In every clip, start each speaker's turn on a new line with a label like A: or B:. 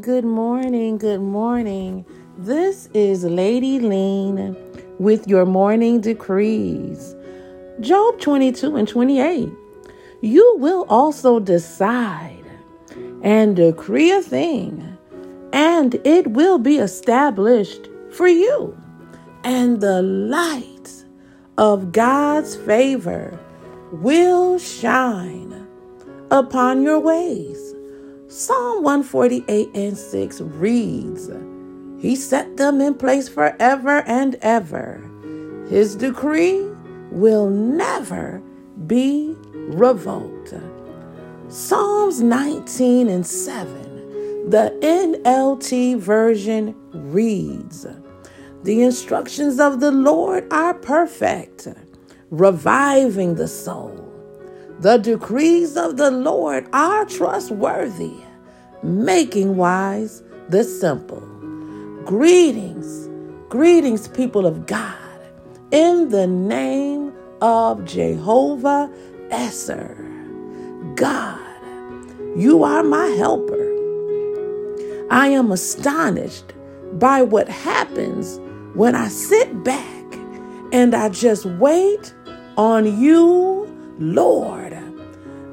A: Good morning, good morning. This is Lady Lean with your morning decrees. Job 22 and 28. You will also decide and decree a thing, and it will be established for you. And the light of God's favor will shine upon your ways. Psalm 148 and 6 reads, He set them in place forever and ever. His decree will never be revoked. Psalms 19 and 7, the NLT version reads, The instructions of the Lord are perfect, reviving the soul. The decrees of the Lord are trustworthy, making wise the simple. Greetings, greetings, people of God, in the name of Jehovah Ezer. God, you are my helper. I am astonished by what happens when I sit back and I just wait on you Lord,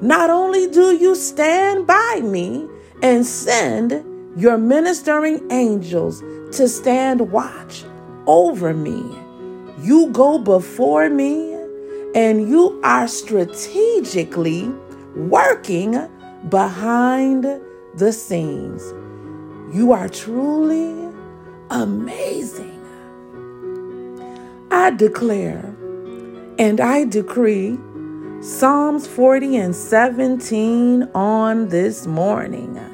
A: not only do you stand by me and send your ministering angels to stand watch over me, you go before me and you are strategically working behind the scenes. You are truly amazing. I declare and I decree Psalms 40 and 17 on this morning.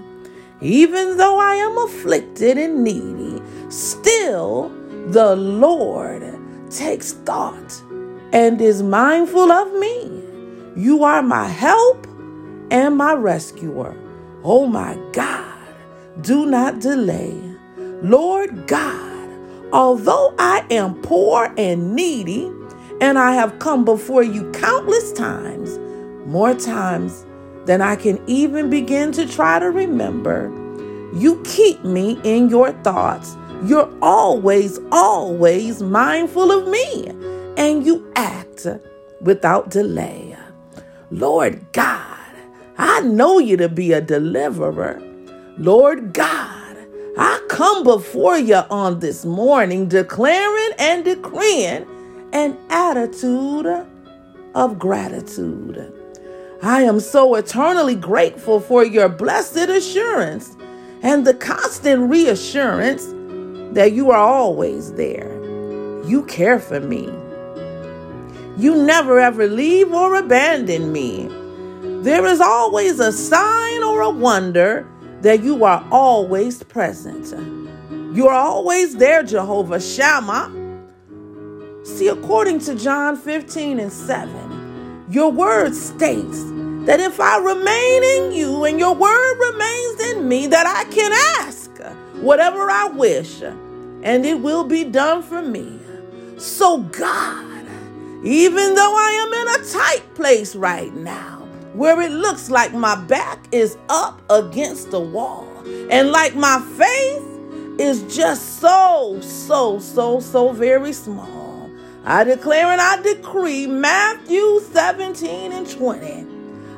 A: Even though I am afflicted and needy, still the Lord takes thought and is mindful of me. You are my help and my rescuer. Oh my God, do not delay. Lord God, although I am poor and needy, and I have come before you countless times, more times than I can even begin to try to remember. You keep me in your thoughts. You're always, always mindful of me, and you act without delay. Lord God, I know you to be a deliverer. Lord God, I come before you on this morning declaring and decreeing an attitude of gratitude. I am so eternally grateful for your blessed assurance and the constant reassurance that you are always there. You care for me. You never ever leave or abandon me. There is always a sign or a wonder that you are always present. You are always there, Jehovah Shammah. See, according to John 15 and 7, your word states that if I remain in you and your word remains in me, that I can ask whatever I wish and it will be done for me. So, God, even though I am in a tight place right now, where it looks like my back is up against the wall and like my faith is just so, so, so, so very small. I declare and I decree Matthew 17 and 20.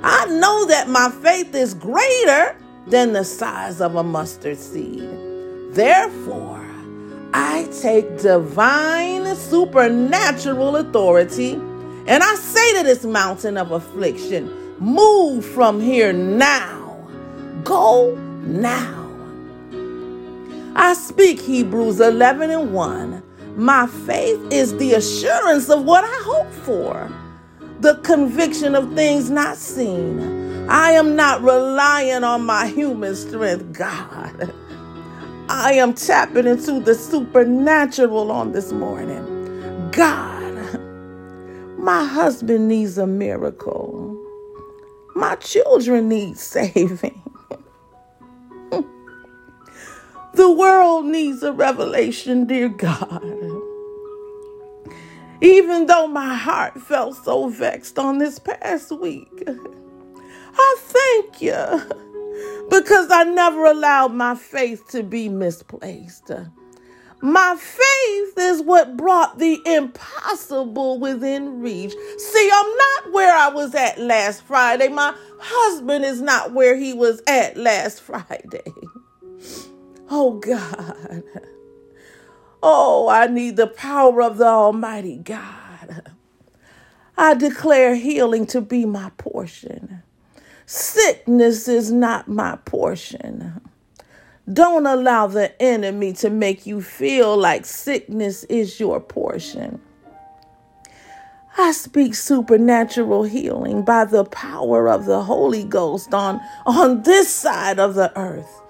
A: I know that my faith is greater than the size of a mustard seed. Therefore, I take divine supernatural authority and I say to this mountain of affliction, move from here now. Go now. I speak Hebrews 11 and 1. My faith is the assurance of what I hope for, the conviction of things not seen. I am not relying on my human strength, God. I am tapping into the supernatural on this morning. God, my husband needs a miracle. My children need saving. The world needs a revelation, dear God. Even though my heart felt so vexed on this past week, I thank you because I never allowed my faith to be misplaced. My faith is what brought the impossible within reach. See, I'm not where I was at last Friday. My husband is not where he was at last Friday. Oh, God. Oh, I need the power of the Almighty God. I declare healing to be my portion. Sickness is not my portion. Don't allow the enemy to make you feel like sickness is your portion. I speak supernatural healing by the power of the Holy Ghost on, on this side of the earth.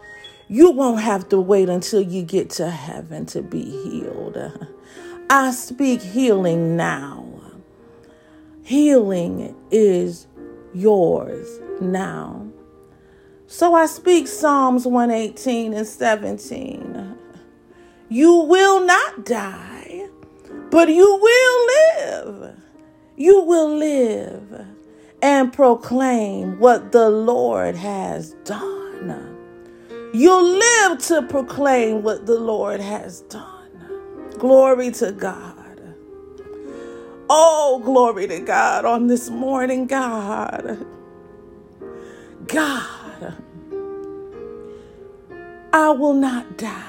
A: You won't have to wait until you get to heaven to be healed. I speak healing now. Healing is yours now. So I speak Psalms 118 and 17. You will not die, but you will live. You will live and proclaim what the Lord has done. You'll live to proclaim what the Lord has done. Glory to God. Oh, glory to God on this morning, God. God. I will not die.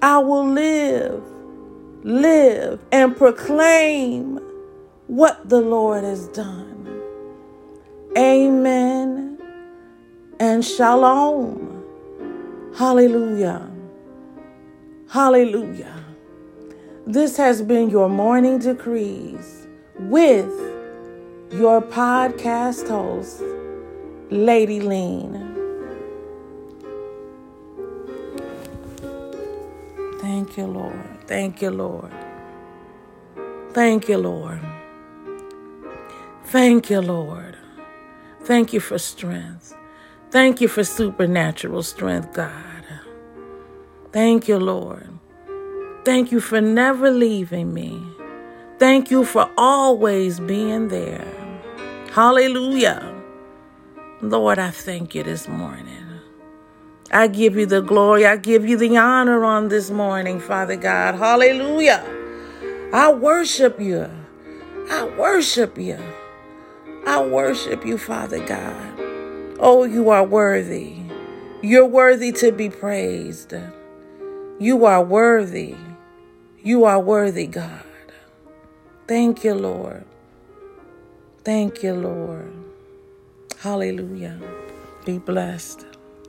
A: I will live, live, and proclaim what the Lord has done. Amen and shalom. Hallelujah. Hallelujah. This has been your morning decrees with your podcast host, Lady Lean. Thank you, Lord. Thank you, Lord. Thank you, Lord. Thank you, Lord. Thank you for strength. Thank you for supernatural strength, God. Thank you, Lord. Thank you for never leaving me. Thank you for always being there. Hallelujah. Lord, I thank you this morning. I give you the glory. I give you the honor on this morning, Father God. Hallelujah. I worship you. I worship you. I worship you, Father God. Oh, you are worthy. You're worthy to be praised. You are worthy. You are worthy, God. Thank you, Lord. Thank you, Lord. Hallelujah. Be blessed.